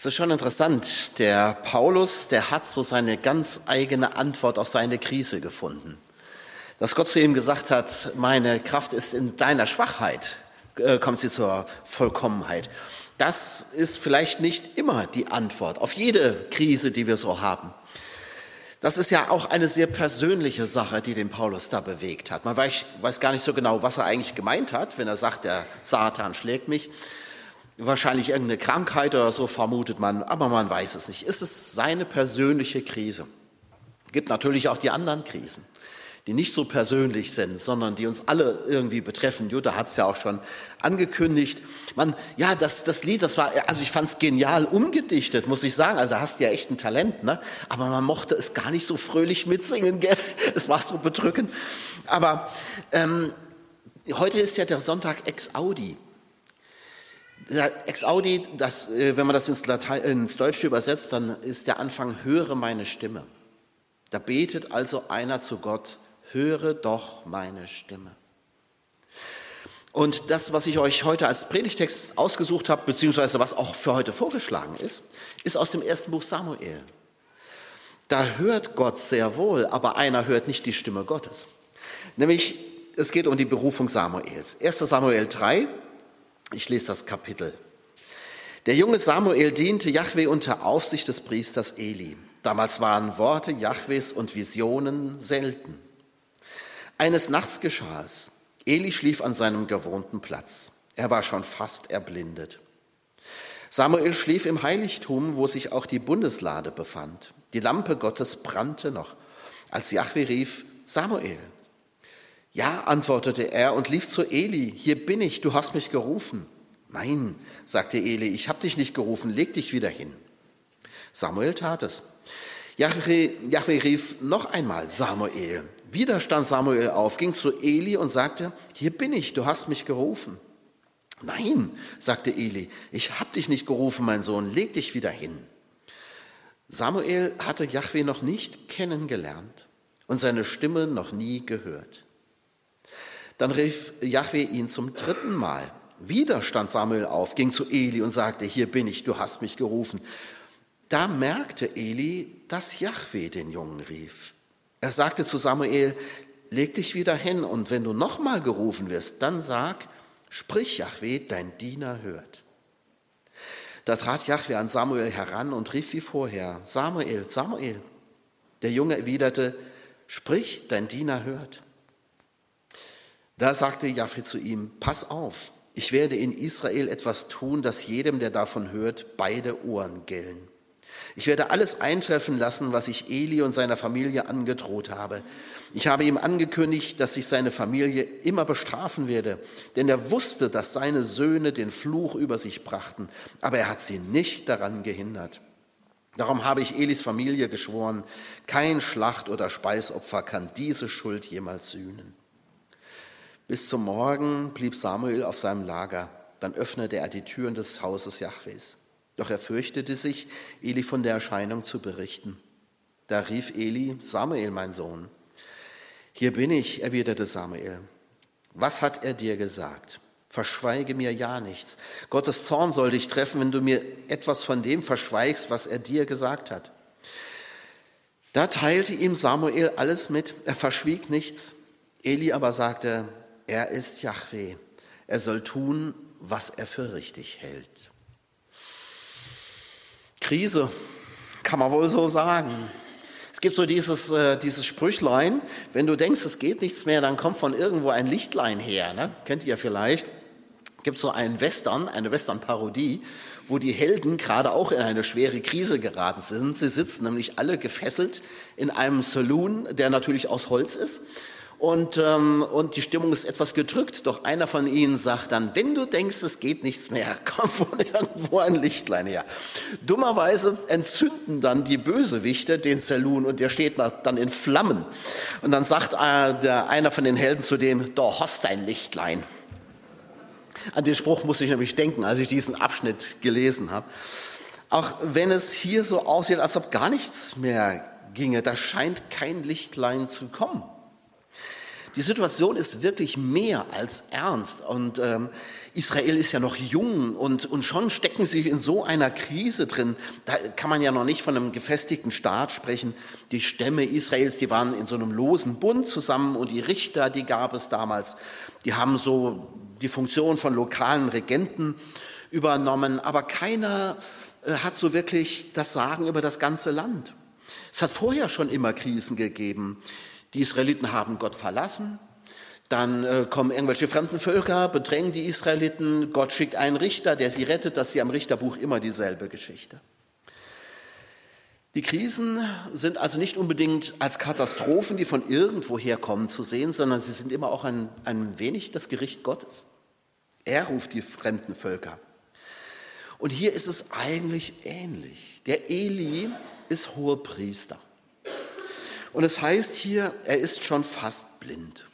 Es ist schon interessant, der Paulus, der hat so seine ganz eigene Antwort auf seine Krise gefunden. Dass Gott zu ihm gesagt hat, meine Kraft ist in deiner Schwachheit, äh, kommt sie zur Vollkommenheit. Das ist vielleicht nicht immer die Antwort auf jede Krise, die wir so haben. Das ist ja auch eine sehr persönliche Sache, die den Paulus da bewegt hat. Man weiß, weiß, gar nicht so genau, was er eigentlich gemeint hat, wenn er sagt, der Satan schlägt mich. Wahrscheinlich irgendeine Krankheit oder so vermutet man, aber man weiß es nicht. Es ist seine persönliche Krise. Es gibt natürlich auch die anderen Krisen die nicht so persönlich sind, sondern die uns alle irgendwie betreffen. Jutta hat es ja auch schon angekündigt. Man, ja, das, das Lied, das war, also ich fand es genial umgedichtet, muss ich sagen. Also hast ja echt ein Talent, ne? Aber man mochte es gar nicht so fröhlich mitsingen, gell? Es war so bedrückend. Aber ähm, heute ist ja der Sonntag Ex Audi. Ex Audi, das, äh, wenn man das ins, Latein, ins Deutsche übersetzt, dann ist der Anfang, höre meine Stimme. Da betet also einer zu Gott, höre doch meine Stimme. Und das, was ich euch heute als Predigtext ausgesucht habe, beziehungsweise was auch für heute vorgeschlagen ist, ist aus dem ersten Buch Samuel. Da hört Gott sehr wohl, aber einer hört nicht die Stimme Gottes. Nämlich, es geht um die Berufung Samuels. 1 Samuel 3, ich lese das Kapitel. Der junge Samuel diente Jahwe unter Aufsicht des Priesters Eli. Damals waren Worte Jahwes und Visionen selten. Eines Nachts geschah es. Eli schlief an seinem gewohnten Platz. Er war schon fast erblindet. Samuel schlief im Heiligtum, wo sich auch die Bundeslade befand. Die Lampe Gottes brannte noch, als Jahwe rief, Samuel. Ja, antwortete er und lief zu Eli, hier bin ich, du hast mich gerufen. Nein, sagte Eli, ich habe dich nicht gerufen, leg dich wieder hin. Samuel tat es. Jahwe, rief noch einmal, Samuel. Wieder stand Samuel auf, ging zu Eli und sagte, hier bin ich, du hast mich gerufen. Nein, sagte Eli, ich habe dich nicht gerufen, mein Sohn, leg dich wieder hin. Samuel hatte Jahwe noch nicht kennengelernt und seine Stimme noch nie gehört. Dann rief Jahwe ihn zum dritten Mal. Wieder stand Samuel auf, ging zu Eli und sagte, hier bin ich, du hast mich gerufen. Da merkte Eli, dass Jahwe den Jungen rief. Er sagte zu Samuel, leg dich wieder hin und wenn du nochmal gerufen wirst, dann sag, sprich Jahwe, dein Diener hört. Da trat Jahwe an Samuel heran und rief wie vorher, Samuel, Samuel. Der Junge erwiderte, sprich, dein Diener hört. Da sagte Jahwe zu ihm, pass auf, ich werde in Israel etwas tun, das jedem, der davon hört, beide Ohren gellen. Ich werde alles eintreffen lassen, was ich Eli und seiner Familie angedroht habe. Ich habe ihm angekündigt, dass ich seine Familie immer bestrafen werde, denn er wusste, dass seine Söhne den Fluch über sich brachten, aber er hat sie nicht daran gehindert. Darum habe ich Elis Familie geschworen, kein Schlacht- oder Speisopfer kann diese Schuld jemals sühnen. Bis zum Morgen blieb Samuel auf seinem Lager, dann öffnete er die Türen des Hauses Jahwes. Doch er fürchtete sich, Eli von der Erscheinung zu berichten. Da rief Eli, Samuel, mein Sohn. Hier bin ich, erwiderte Samuel. Was hat er dir gesagt? Verschweige mir ja nichts. Gottes Zorn soll dich treffen, wenn du mir etwas von dem verschweigst, was er dir gesagt hat. Da teilte ihm Samuel alles mit, er verschwieg nichts. Eli aber sagte, er ist Yahweh, er soll tun, was er für richtig hält. Krise, kann man wohl so sagen. Es gibt so dieses, äh, dieses Sprüchlein, wenn du denkst, es geht nichts mehr, dann kommt von irgendwo ein Lichtlein her. Ne? Kennt ihr vielleicht? Gibt so einen Western, eine Western-Parodie, wo die Helden gerade auch in eine schwere Krise geraten sind. Sie sitzen nämlich alle gefesselt in einem Saloon, der natürlich aus Holz ist und, ähm, und die Stimmung ist etwas gedrückt. Doch einer von ihnen sagt dann, wenn du denkst, es geht nichts mehr, komm von irgendwo ein Lichtlein her. Dummerweise entzünden dann die Bösewichte den Saloon und der steht dann in Flammen. Und dann sagt äh, der, einer von den Helden zu dem, da hast dein Lichtlein. An den Spruch muss ich nämlich denken, als ich diesen Abschnitt gelesen habe. Auch wenn es hier so aussieht, als ob gar nichts mehr ginge, da scheint kein Lichtlein zu kommen. Die Situation ist wirklich mehr als ernst und ähm, Israel ist ja noch jung und, und schon stecken sie in so einer Krise drin. Da kann man ja noch nicht von einem gefestigten Staat sprechen. Die Stämme Israels, die waren in so einem losen Bund zusammen und die Richter, die gab es damals, die haben so die Funktion von lokalen Regenten übernommen, aber keiner äh, hat so wirklich das Sagen über das ganze Land. Es hat vorher schon immer Krisen gegeben. Die Israeliten haben Gott verlassen. Dann äh, kommen irgendwelche fremden Völker, bedrängen die Israeliten. Gott schickt einen Richter, der sie rettet. Das ist ja im Richterbuch immer dieselbe Geschichte. Die Krisen sind also nicht unbedingt als Katastrophen, die von irgendwoher kommen, zu sehen, sondern sie sind immer auch ein, ein wenig das Gericht Gottes. Er ruft die fremden Völker. Und hier ist es eigentlich ähnlich. Der Eli ist Hohepriester. Und es heißt hier, er ist schon fast blind.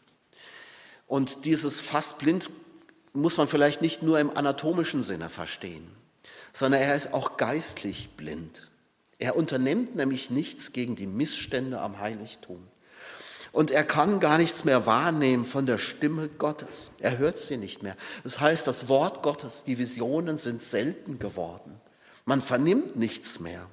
Und dieses fast blind muss man vielleicht nicht nur im anatomischen Sinne verstehen, sondern er ist auch geistlich blind. Er unternimmt nämlich nichts gegen die Missstände am Heiligtum. Und er kann gar nichts mehr wahrnehmen von der Stimme Gottes. Er hört sie nicht mehr. Das heißt, das Wort Gottes, die Visionen sind selten geworden. Man vernimmt nichts mehr.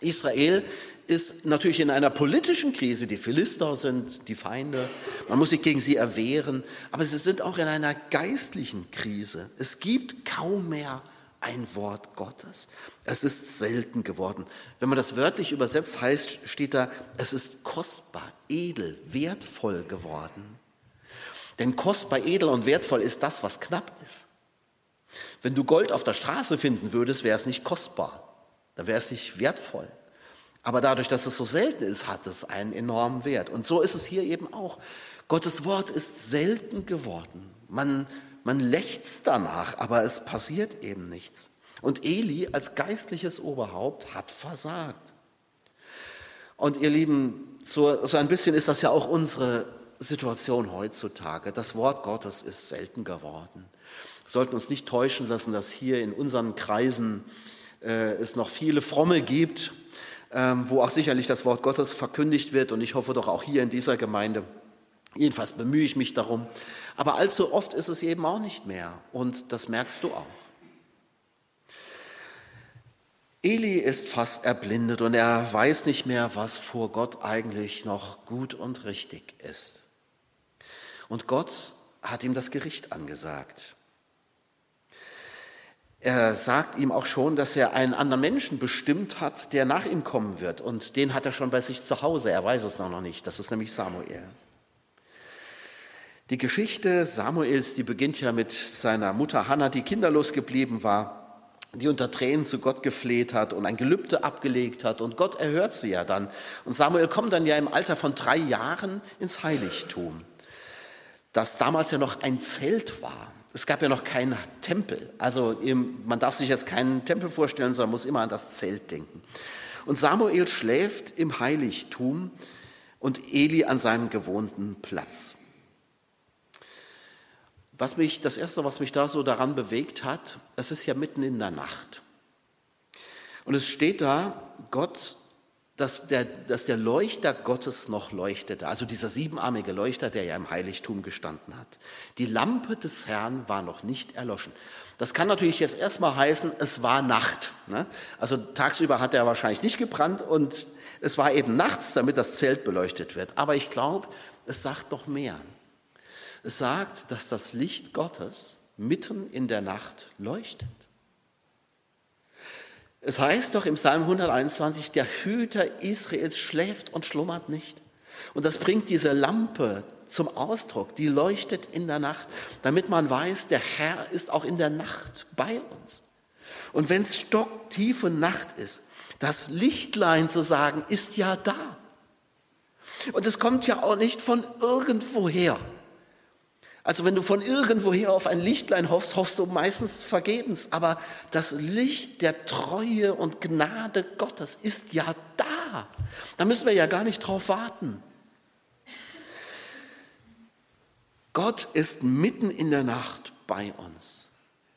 Israel ist natürlich in einer politischen Krise. Die Philister sind die Feinde. Man muss sich gegen sie erwehren. Aber sie sind auch in einer geistlichen Krise. Es gibt kaum mehr ein Wort Gottes. Es ist selten geworden. Wenn man das wörtlich übersetzt, heißt, steht da, es ist kostbar, edel, wertvoll geworden. Denn kostbar, edel und wertvoll ist das, was knapp ist. Wenn du Gold auf der Straße finden würdest, wäre es nicht kostbar, dann wäre es nicht wertvoll. Aber dadurch, dass es so selten ist, hat es einen enormen Wert. Und so ist es hier eben auch. Gottes Wort ist selten geworden. Man, man lechzt danach, aber es passiert eben nichts. Und Eli als geistliches Oberhaupt hat versagt. Und ihr Lieben, so, so ein bisschen ist das ja auch unsere Situation heutzutage. Das Wort Gottes ist selten geworden. Wir sollten uns nicht täuschen lassen, dass hier in unseren Kreisen äh, es noch viele Fromme gibt, wo auch sicherlich das Wort Gottes verkündigt wird und ich hoffe doch auch hier in dieser Gemeinde. Jedenfalls bemühe ich mich darum. Aber allzu oft ist es eben auch nicht mehr und das merkst du auch. Eli ist fast erblindet und er weiß nicht mehr, was vor Gott eigentlich noch gut und richtig ist. Und Gott hat ihm das Gericht angesagt. Er sagt ihm auch schon, dass er einen anderen Menschen bestimmt hat, der nach ihm kommen wird. Und den hat er schon bei sich zu Hause. Er weiß es noch nicht. Das ist nämlich Samuel. Die Geschichte Samuels, die beginnt ja mit seiner Mutter Hannah, die kinderlos geblieben war, die unter Tränen zu Gott gefleht hat und ein Gelübde abgelegt hat. Und Gott erhört sie ja dann. Und Samuel kommt dann ja im Alter von drei Jahren ins Heiligtum, das damals ja noch ein Zelt war. Es gab ja noch keinen Tempel. Also man darf sich jetzt keinen Tempel vorstellen, sondern muss immer an das Zelt denken. Und Samuel schläft im Heiligtum und Eli an seinem gewohnten Platz. Was mich, das erste, was mich da so daran bewegt hat, es ist ja mitten in der Nacht. Und es steht da, Gott dass der, dass der Leuchter Gottes noch leuchtete, also dieser siebenarmige Leuchter, der ja im Heiligtum gestanden hat. Die Lampe des Herrn war noch nicht erloschen. Das kann natürlich jetzt erstmal heißen, es war Nacht. Ne? Also tagsüber hat er wahrscheinlich nicht gebrannt und es war eben nachts, damit das Zelt beleuchtet wird. Aber ich glaube, es sagt noch mehr. Es sagt, dass das Licht Gottes mitten in der Nacht leuchtet. Es heißt doch im Psalm 121, der Hüter Israels schläft und schlummert nicht. Und das bringt diese Lampe zum Ausdruck, die leuchtet in der Nacht, damit man weiß, der Herr ist auch in der Nacht bei uns. Und wenn es stocktiefe Nacht ist, das Lichtlein zu sagen, ist ja da. Und es kommt ja auch nicht von irgendwoher. Also wenn du von irgendwoher auf ein Lichtlein hoffst, hoffst du meistens vergebens. Aber das Licht der Treue und Gnade Gottes ist ja da. Da müssen wir ja gar nicht drauf warten. Gott ist mitten in der Nacht bei uns.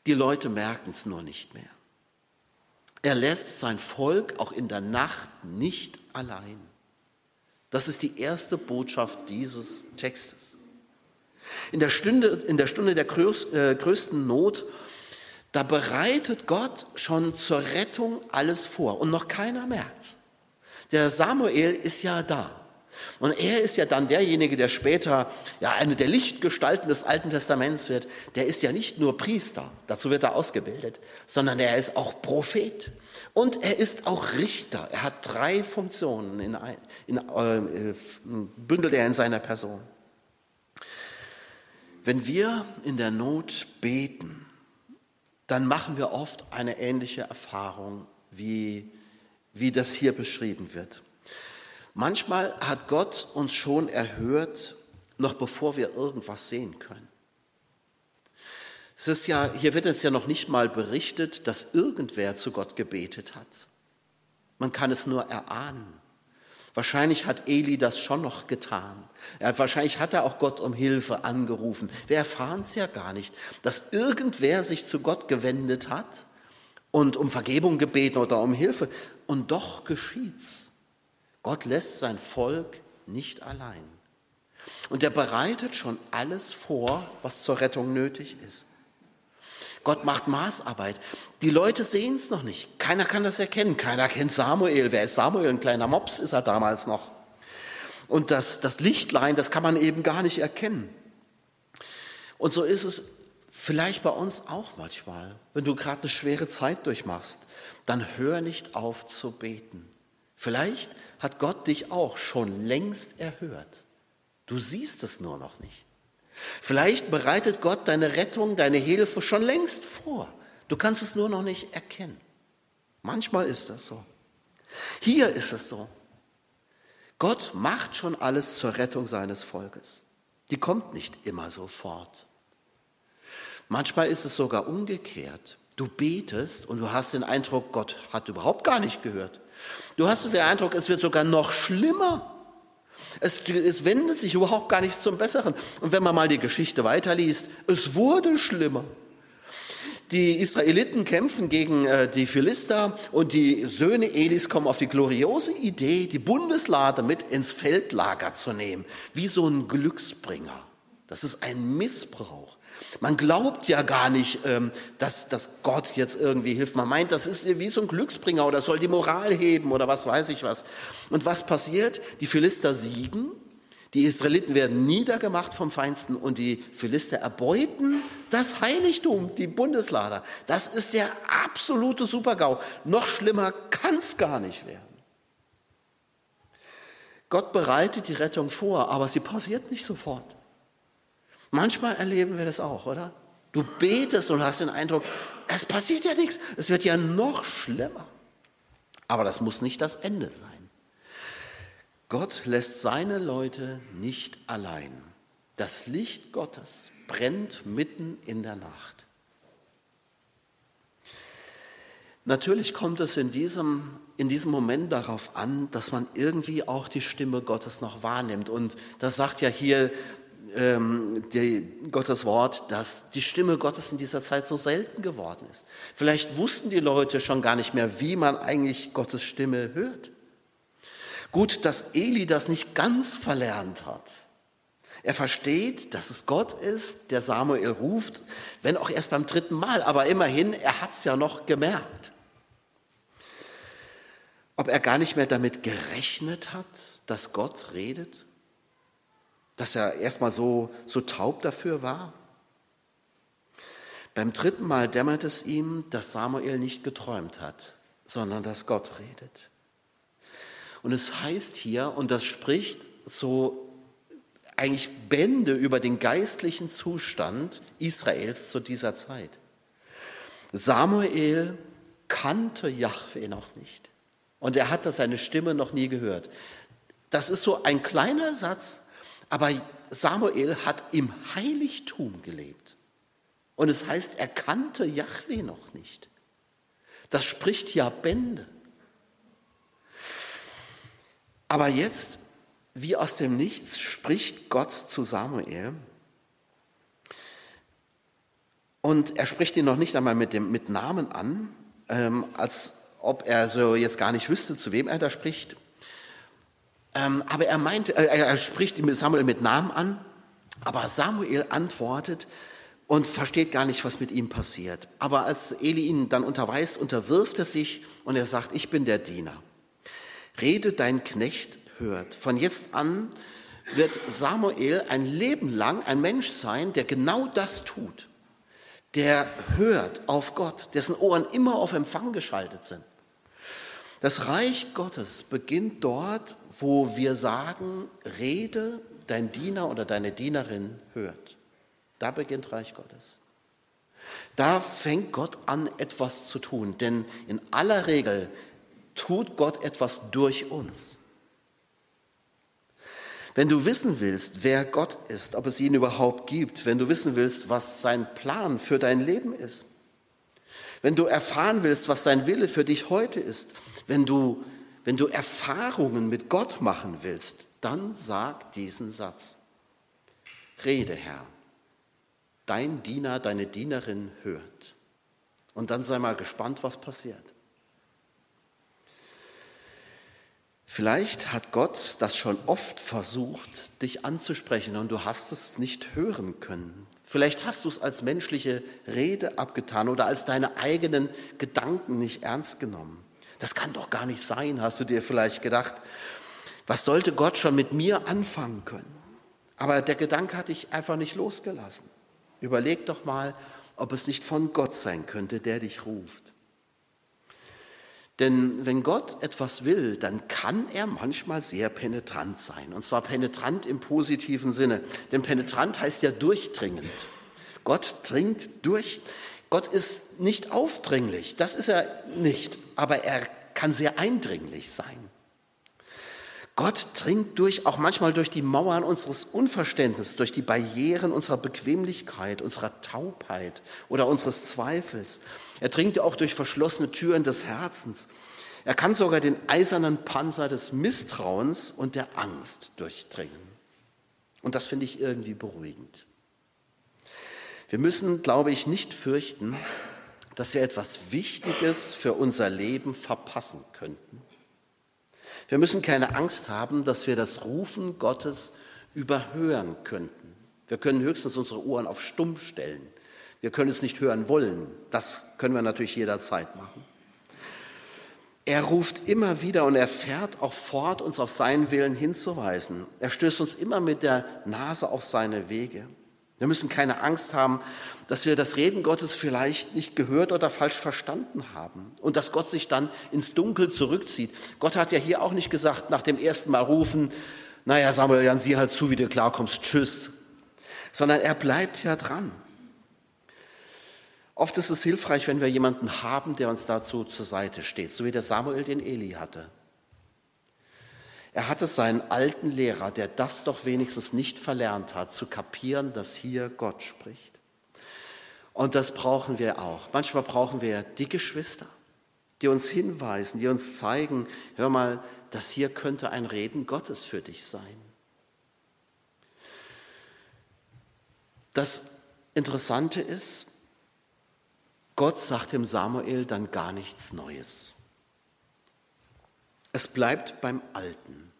Die Leute merken es nur nicht mehr. Er lässt sein Volk auch in der Nacht nicht allein. Das ist die erste Botschaft dieses Textes. In der Stunde, in der, Stunde der äh, größten Not, da bereitet Gott schon zur Rettung alles vor und noch keiner merkt's. Der Samuel ist ja da. Und er ist ja dann derjenige, der später ja eine der Lichtgestalten des Alten Testaments wird. Der ist ja nicht nur Priester, dazu wird er ausgebildet, sondern er ist auch Prophet. Und er ist auch Richter. Er hat drei Funktionen, in, ein, in, äh, bündelt er in seiner Person. Wenn wir in der Not beten, dann machen wir oft eine ähnliche Erfahrung, wie, wie das hier beschrieben wird. Manchmal hat Gott uns schon erhört, noch bevor wir irgendwas sehen können. Es ist ja, hier wird es ja noch nicht mal berichtet, dass irgendwer zu Gott gebetet hat. Man kann es nur erahnen. Wahrscheinlich hat Eli das schon noch getan. Ja, wahrscheinlich hat er auch Gott um Hilfe angerufen. Wir erfahren es ja gar nicht, dass irgendwer sich zu Gott gewendet hat und um Vergebung gebeten oder um Hilfe. Und doch geschieht's. Gott lässt sein Volk nicht allein. Und er bereitet schon alles vor, was zur Rettung nötig ist. Gott macht Maßarbeit. Die Leute sehen es noch nicht. Keiner kann das erkennen. Keiner kennt Samuel. Wer ist Samuel? Ein kleiner Mops ist er damals noch. Und das, das Lichtlein, das kann man eben gar nicht erkennen. Und so ist es vielleicht bei uns auch manchmal. Wenn du gerade eine schwere Zeit durchmachst, dann hör nicht auf zu beten. Vielleicht hat Gott dich auch schon längst erhört. Du siehst es nur noch nicht. Vielleicht bereitet Gott deine Rettung, deine Hilfe schon längst vor. Du kannst es nur noch nicht erkennen. Manchmal ist das so. Hier ist es so. Gott macht schon alles zur Rettung seines Volkes. Die kommt nicht immer sofort. Manchmal ist es sogar umgekehrt. Du betest und du hast den Eindruck, Gott hat überhaupt gar nicht gehört. Du hast den Eindruck, es wird sogar noch schlimmer. Es, es wendet sich überhaupt gar nichts zum Besseren. Und wenn man mal die Geschichte weiterliest, es wurde schlimmer. Die Israeliten kämpfen gegen äh, die Philister und die Söhne Elis kommen auf die gloriose Idee, die Bundeslade mit ins Feldlager zu nehmen, wie so ein Glücksbringer. Das ist ein Missbrauch. Man glaubt ja gar nicht, ähm, dass, dass Gott jetzt irgendwie hilft. Man meint, das ist wie so ein Glücksbringer oder soll die Moral heben oder was weiß ich was. Und was passiert? Die Philister siegen, die Israeliten werden niedergemacht vom Feinsten und die Philister erbeuten das Heiligtum, die Bundeslader. Das ist der absolute Supergau. Noch schlimmer kann es gar nicht werden. Gott bereitet die Rettung vor, aber sie passiert nicht sofort. Manchmal erleben wir das auch, oder? Du betest und hast den Eindruck, es passiert ja nichts, es wird ja noch schlimmer. Aber das muss nicht das Ende sein. Gott lässt seine Leute nicht allein. Das Licht Gottes brennt mitten in der Nacht. Natürlich kommt es in diesem, in diesem Moment darauf an, dass man irgendwie auch die Stimme Gottes noch wahrnimmt. Und das sagt ja hier ähm, die, Gottes Wort, dass die Stimme Gottes in dieser Zeit so selten geworden ist. Vielleicht wussten die Leute schon gar nicht mehr, wie man eigentlich Gottes Stimme hört. Gut, dass Eli das nicht ganz verlernt hat. Er versteht, dass es Gott ist, der Samuel ruft, wenn auch erst beim dritten Mal, aber immerhin, er hat es ja noch gemerkt. Ob er gar nicht mehr damit gerechnet hat, dass Gott redet? dass er erstmal so, so taub dafür war? Beim dritten Mal dämmert es ihm, dass Samuel nicht geträumt hat, sondern dass Gott redet. Und es heißt hier, und das spricht so eigentlich Bände über den geistlichen Zustand Israels zu dieser Zeit. Samuel kannte Yahweh noch nicht und er hatte seine Stimme noch nie gehört. Das ist so ein kleiner Satz, aber Samuel hat im Heiligtum gelebt. Und es heißt, er kannte Yahweh noch nicht. Das spricht ja Bände. Aber jetzt, wie aus dem Nichts, spricht Gott zu Samuel. Und er spricht ihn noch nicht einmal mit, dem, mit Namen an, ähm, als ob er so jetzt gar nicht wüsste, zu wem er da spricht. Ähm, aber er meint, äh, er spricht Samuel mit Namen an, Aber Samuel antwortet und versteht gar nicht, was mit ihm passiert. Aber als Eli ihn dann unterweist, unterwirft er sich und er sagt, ich bin der Diener. Rede dein Knecht hört. Von jetzt an wird Samuel ein Leben lang ein Mensch sein, der genau das tut. Der hört auf Gott, dessen Ohren immer auf Empfang geschaltet sind. Das Reich Gottes beginnt dort, wo wir sagen, rede, dein Diener oder deine Dienerin hört. Da beginnt Reich Gottes. Da fängt Gott an, etwas zu tun, denn in aller Regel tut Gott etwas durch uns. Wenn du wissen willst, wer Gott ist, ob es ihn überhaupt gibt, wenn du wissen willst, was sein Plan für dein Leben ist, wenn du erfahren willst, was sein Wille für dich heute ist, wenn du, wenn du Erfahrungen mit Gott machen willst, dann sag diesen Satz. Rede, Herr, dein Diener, deine Dienerin hört. Und dann sei mal gespannt, was passiert. Vielleicht hat Gott das schon oft versucht, dich anzusprechen und du hast es nicht hören können. Vielleicht hast du es als menschliche Rede abgetan oder als deine eigenen Gedanken nicht ernst genommen. Das kann doch gar nicht sein, hast du dir vielleicht gedacht. Was sollte Gott schon mit mir anfangen können? Aber der Gedanke hat dich einfach nicht losgelassen. Überleg doch mal, ob es nicht von Gott sein könnte, der dich ruft. Denn wenn Gott etwas will, dann kann er manchmal sehr penetrant sein. Und zwar penetrant im positiven Sinne. Denn penetrant heißt ja durchdringend. Gott dringt durch. Gott ist nicht aufdringlich, das ist er nicht, aber er kann sehr eindringlich sein. Gott dringt durch, auch manchmal durch die Mauern unseres Unverständnisses, durch die Barrieren unserer Bequemlichkeit, unserer Taubheit oder unseres Zweifels. Er dringt auch durch verschlossene Türen des Herzens. Er kann sogar den eisernen Panzer des Misstrauens und der Angst durchdringen. Und das finde ich irgendwie beruhigend. Wir müssen, glaube ich, nicht fürchten, dass wir etwas Wichtiges für unser Leben verpassen könnten. Wir müssen keine Angst haben, dass wir das Rufen Gottes überhören könnten. Wir können höchstens unsere Ohren auf stumm stellen. Wir können es nicht hören wollen. Das können wir natürlich jederzeit machen. Er ruft immer wieder und er fährt auch fort, uns auf seinen Willen hinzuweisen. Er stößt uns immer mit der Nase auf seine Wege. Wir müssen keine Angst haben, dass wir das Reden Gottes vielleicht nicht gehört oder falsch verstanden haben und dass Gott sich dann ins Dunkel zurückzieht. Gott hat ja hier auch nicht gesagt, nach dem ersten Mal rufen, naja, Samuel, Jan, sieh halt zu, wie du klarkommst, tschüss, sondern er bleibt ja dran. Oft ist es hilfreich, wenn wir jemanden haben, der uns dazu zur Seite steht, so wie der Samuel den Eli hatte. Er hatte seinen alten Lehrer, der das doch wenigstens nicht verlernt hat, zu kapieren, dass hier Gott spricht. Und das brauchen wir auch. Manchmal brauchen wir die Geschwister, die uns hinweisen, die uns zeigen, hör mal, das hier könnte ein Reden Gottes für dich sein. Das Interessante ist, Gott sagt dem Samuel dann gar nichts Neues. Es bleibt beim Alten.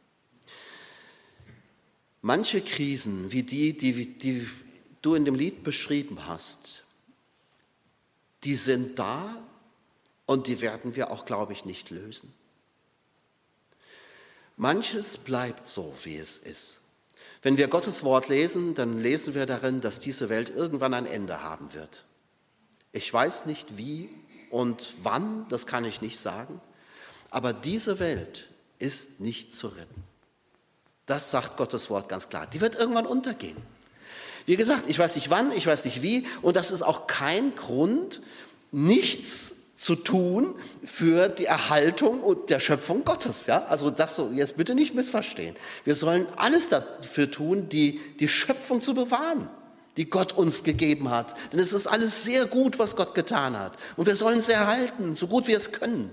Manche Krisen, wie die, die, die du in dem Lied beschrieben hast, die sind da und die werden wir auch, glaube ich, nicht lösen. Manches bleibt so, wie es ist. Wenn wir Gottes Wort lesen, dann lesen wir darin, dass diese Welt irgendwann ein Ende haben wird. Ich weiß nicht wie und wann, das kann ich nicht sagen, aber diese Welt ist nicht zu retten. Das sagt Gottes Wort ganz klar. Die wird irgendwann untergehen. Wie gesagt, ich weiß nicht wann, ich weiß nicht wie und das ist auch kein Grund, nichts zu tun für die Erhaltung und der Schöpfung Gottes. Ja? Also das so, jetzt bitte nicht missverstehen. Wir sollen alles dafür tun, die, die Schöpfung zu bewahren, die Gott uns gegeben hat. Denn es ist alles sehr gut, was Gott getan hat. Und wir sollen es erhalten, so gut wir es können.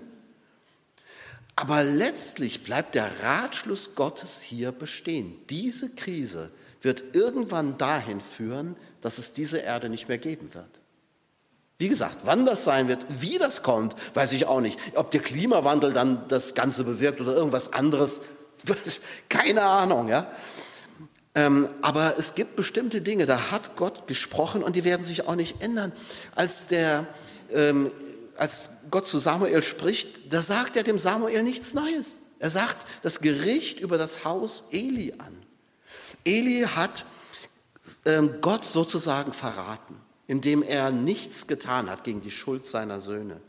Aber letztlich bleibt der Ratschluss Gottes hier bestehen. Diese Krise wird irgendwann dahin führen, dass es diese Erde nicht mehr geben wird. Wie gesagt, wann das sein wird, wie das kommt, weiß ich auch nicht. Ob der Klimawandel dann das Ganze bewirkt oder irgendwas anderes, keine Ahnung. Ja? Ähm, aber es gibt bestimmte Dinge, da hat Gott gesprochen und die werden sich auch nicht ändern. Als, der, ähm, als Gott zu Samuel spricht, da sagt er dem Samuel nichts Neues. Er sagt das Gericht über das Haus Eli an. Eli hat ähm, Gott sozusagen verraten, indem er nichts getan hat gegen die Schuld seiner Söhne.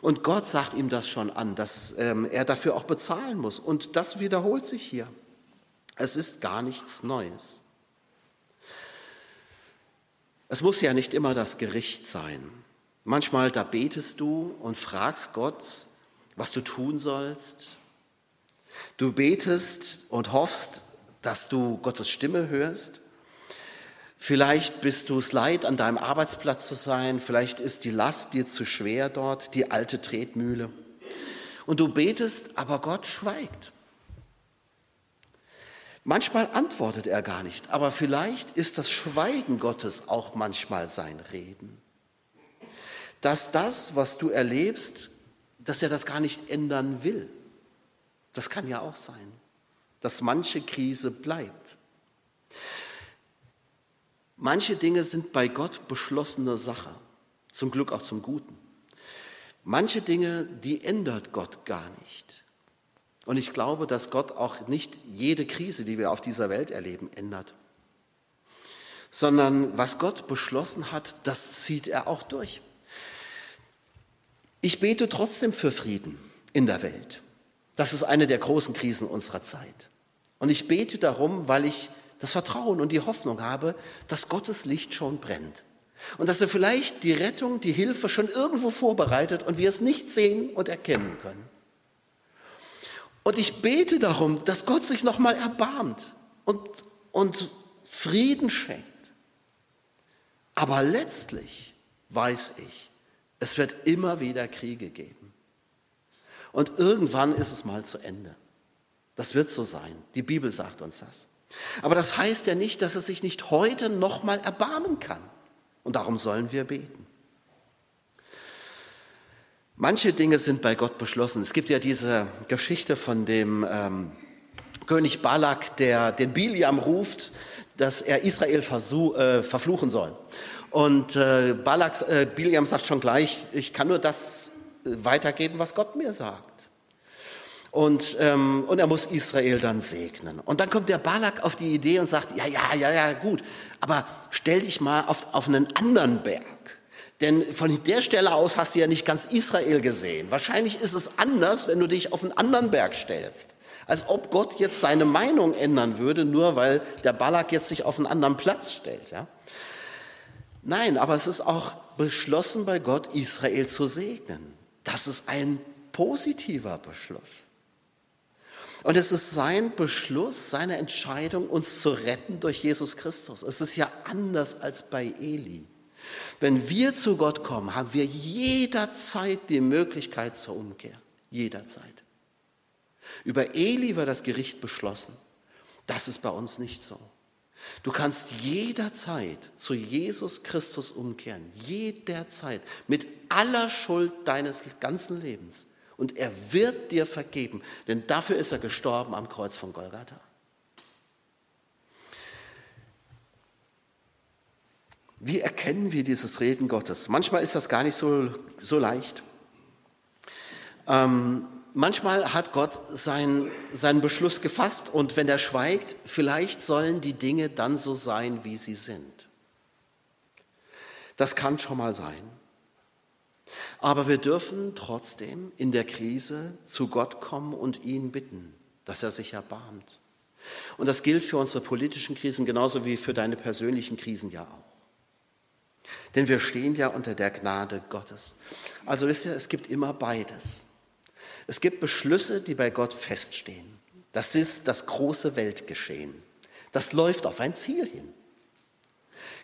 Und Gott sagt ihm das schon an, dass er dafür auch bezahlen muss. Und das wiederholt sich hier. Es ist gar nichts Neues. Es muss ja nicht immer das Gericht sein. Manchmal da betest du und fragst Gott, was du tun sollst. Du betest und hoffst, dass du Gottes Stimme hörst. Vielleicht bist du es leid, an deinem Arbeitsplatz zu sein. Vielleicht ist die Last dir zu schwer dort, die alte Tretmühle. Und du betest, aber Gott schweigt. Manchmal antwortet er gar nicht, aber vielleicht ist das Schweigen Gottes auch manchmal sein Reden. Dass das, was du erlebst, dass er das gar nicht ändern will. Das kann ja auch sein, dass manche Krise bleibt. Manche Dinge sind bei Gott beschlossene Sache, zum Glück auch zum Guten. Manche Dinge, die ändert Gott gar nicht. Und ich glaube, dass Gott auch nicht jede Krise, die wir auf dieser Welt erleben, ändert. Sondern was Gott beschlossen hat, das zieht er auch durch. Ich bete trotzdem für Frieden in der Welt. Das ist eine der großen Krisen unserer Zeit. Und ich bete darum, weil ich das Vertrauen und die Hoffnung habe, dass Gottes Licht schon brennt. Und dass er vielleicht die Rettung, die Hilfe schon irgendwo vorbereitet und wir es nicht sehen und erkennen können. Und ich bete darum, dass Gott sich nochmal erbarmt und, und Frieden schenkt. Aber letztlich weiß ich, es wird immer wieder Kriege geben. Und irgendwann ist es mal zu Ende. Das wird so sein. Die Bibel sagt uns das. Aber das heißt ja nicht, dass er sich nicht heute nochmal erbarmen kann. Und darum sollen wir beten. Manche Dinge sind bei Gott beschlossen. Es gibt ja diese Geschichte von dem ähm, König Balak, der den Biliam ruft, dass er Israel versuch, äh, verfluchen soll. Und äh, Balak, äh, Biliam sagt schon gleich, ich kann nur das weitergeben, was Gott mir sagt. Und, ähm, und er muss Israel dann segnen. Und dann kommt der Balak auf die Idee und sagt, ja, ja, ja, ja, gut, aber stell dich mal auf, auf einen anderen Berg. Denn von der Stelle aus hast du ja nicht ganz Israel gesehen. Wahrscheinlich ist es anders, wenn du dich auf einen anderen Berg stellst. Als ob Gott jetzt seine Meinung ändern würde, nur weil der Balak jetzt sich auf einen anderen Platz stellt. Ja? Nein, aber es ist auch beschlossen bei Gott, Israel zu segnen. Das ist ein positiver Beschluss. Und es ist sein Beschluss, seine Entscheidung, uns zu retten durch Jesus Christus. Es ist ja anders als bei Eli. Wenn wir zu Gott kommen, haben wir jederzeit die Möglichkeit zur Umkehr. Jederzeit. Über Eli war das Gericht beschlossen. Das ist bei uns nicht so. Du kannst jederzeit zu Jesus Christus umkehren. Jederzeit. Mit aller Schuld deines ganzen Lebens und er wird dir vergeben, denn dafür ist er gestorben am Kreuz von Golgatha. Wie erkennen wir dieses Reden Gottes? Manchmal ist das gar nicht so, so leicht. Ähm, manchmal hat Gott sein, seinen Beschluss gefasst und wenn er schweigt, vielleicht sollen die Dinge dann so sein, wie sie sind. Das kann schon mal sein. Aber wir dürfen trotzdem in der Krise zu Gott kommen und ihn bitten, dass er sich erbarmt. Und das gilt für unsere politischen Krisen genauso wie für deine persönlichen Krisen ja auch. Denn wir stehen ja unter der Gnade Gottes. Also wisst ihr, es gibt immer beides. Es gibt Beschlüsse, die bei Gott feststehen. Das ist das große Weltgeschehen. Das läuft auf ein Ziel hin.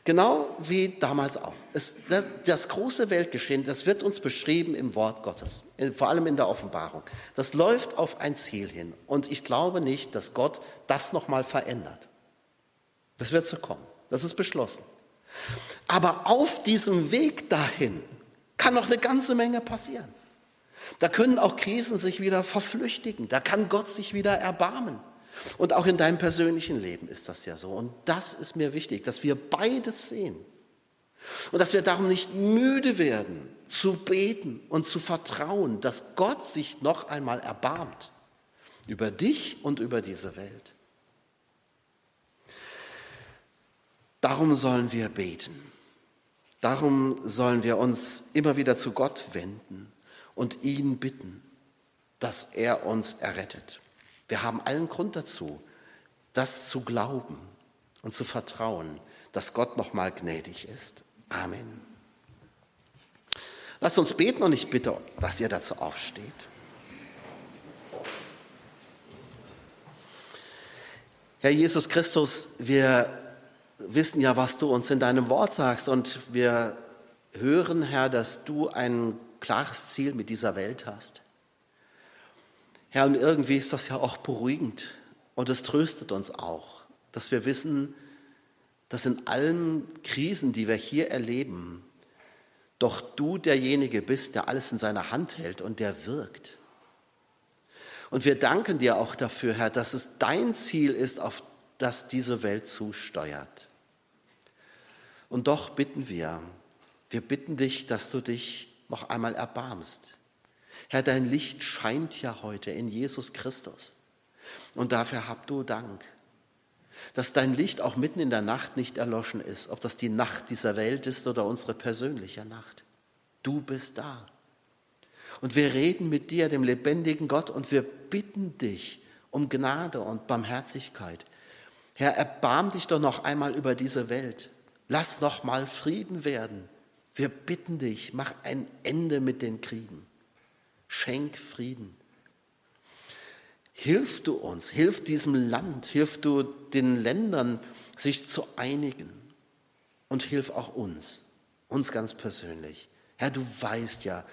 Genau wie damals auch. Es, das, das, große Weltgeschehen, das wird uns beschrieben im Wort Gottes, vor allem in der Offenbarung. Das läuft auf ein Ziel hin. Und ich glaube nicht, dass Gott das nochmal verändert. Das wird so kommen. Das ist beschlossen. Aber auf diesem Weg dahin kann noch eine ganze Menge passieren. Da können auch Krisen sich wieder verflüchtigen. Da kann Gott sich wieder erbarmen. Und auch in deinem persönlichen Leben ist das ja so. Und das ist mir wichtig, dass wir beides sehen. Und dass wir darum nicht müde werden, zu beten und zu vertrauen, dass Gott sich noch einmal erbarmt über dich und über diese Welt. Darum sollen wir beten. Darum sollen wir uns immer wieder zu Gott wenden und ihn bitten, dass er uns errettet. Wir haben allen Grund dazu, das zu glauben und zu vertrauen, dass Gott noch mal gnädig ist. Amen. Lasst uns beten und ich bitte, dass ihr dazu aufsteht. Herr Jesus Christus, wir wissen ja, was du uns in deinem Wort sagst und wir hören, Herr, dass du ein klares Ziel mit dieser Welt hast. Herr, und irgendwie ist das ja auch beruhigend und es tröstet uns auch, dass wir wissen, dass in allen Krisen, die wir hier erleben, doch du derjenige bist, der alles in seiner Hand hält und der wirkt. Und wir danken dir auch dafür, Herr, dass es dein Ziel ist, auf das diese Welt zusteuert. Und doch bitten wir, wir bitten dich, dass du dich noch einmal erbarmst Herr, dein Licht scheint ja heute in Jesus Christus. Und dafür hab du Dank, dass dein Licht auch mitten in der Nacht nicht erloschen ist, ob das die Nacht dieser Welt ist oder unsere persönliche Nacht. Du bist da. Und wir reden mit dir, dem lebendigen Gott, und wir bitten dich um Gnade und Barmherzigkeit. Herr, erbarm dich doch noch einmal über diese Welt. Lass noch mal Frieden werden. Wir bitten dich, mach ein Ende mit den Kriegen. Schenk Frieden. Hilf du uns, hilf diesem Land, hilf du den Ländern, sich zu einigen. Und hilf auch uns, uns ganz persönlich. Herr, du weißt ja,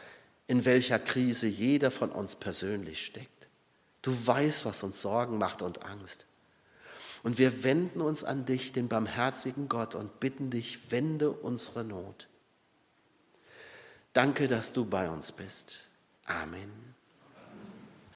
in welcher Krise jeder von uns persönlich steckt. Du weißt, was uns Sorgen macht und Angst. Und wir wenden uns an dich, den barmherzigen Gott, und bitten dich, wende unsere Not. Danke, dass du bei uns bist. Amen.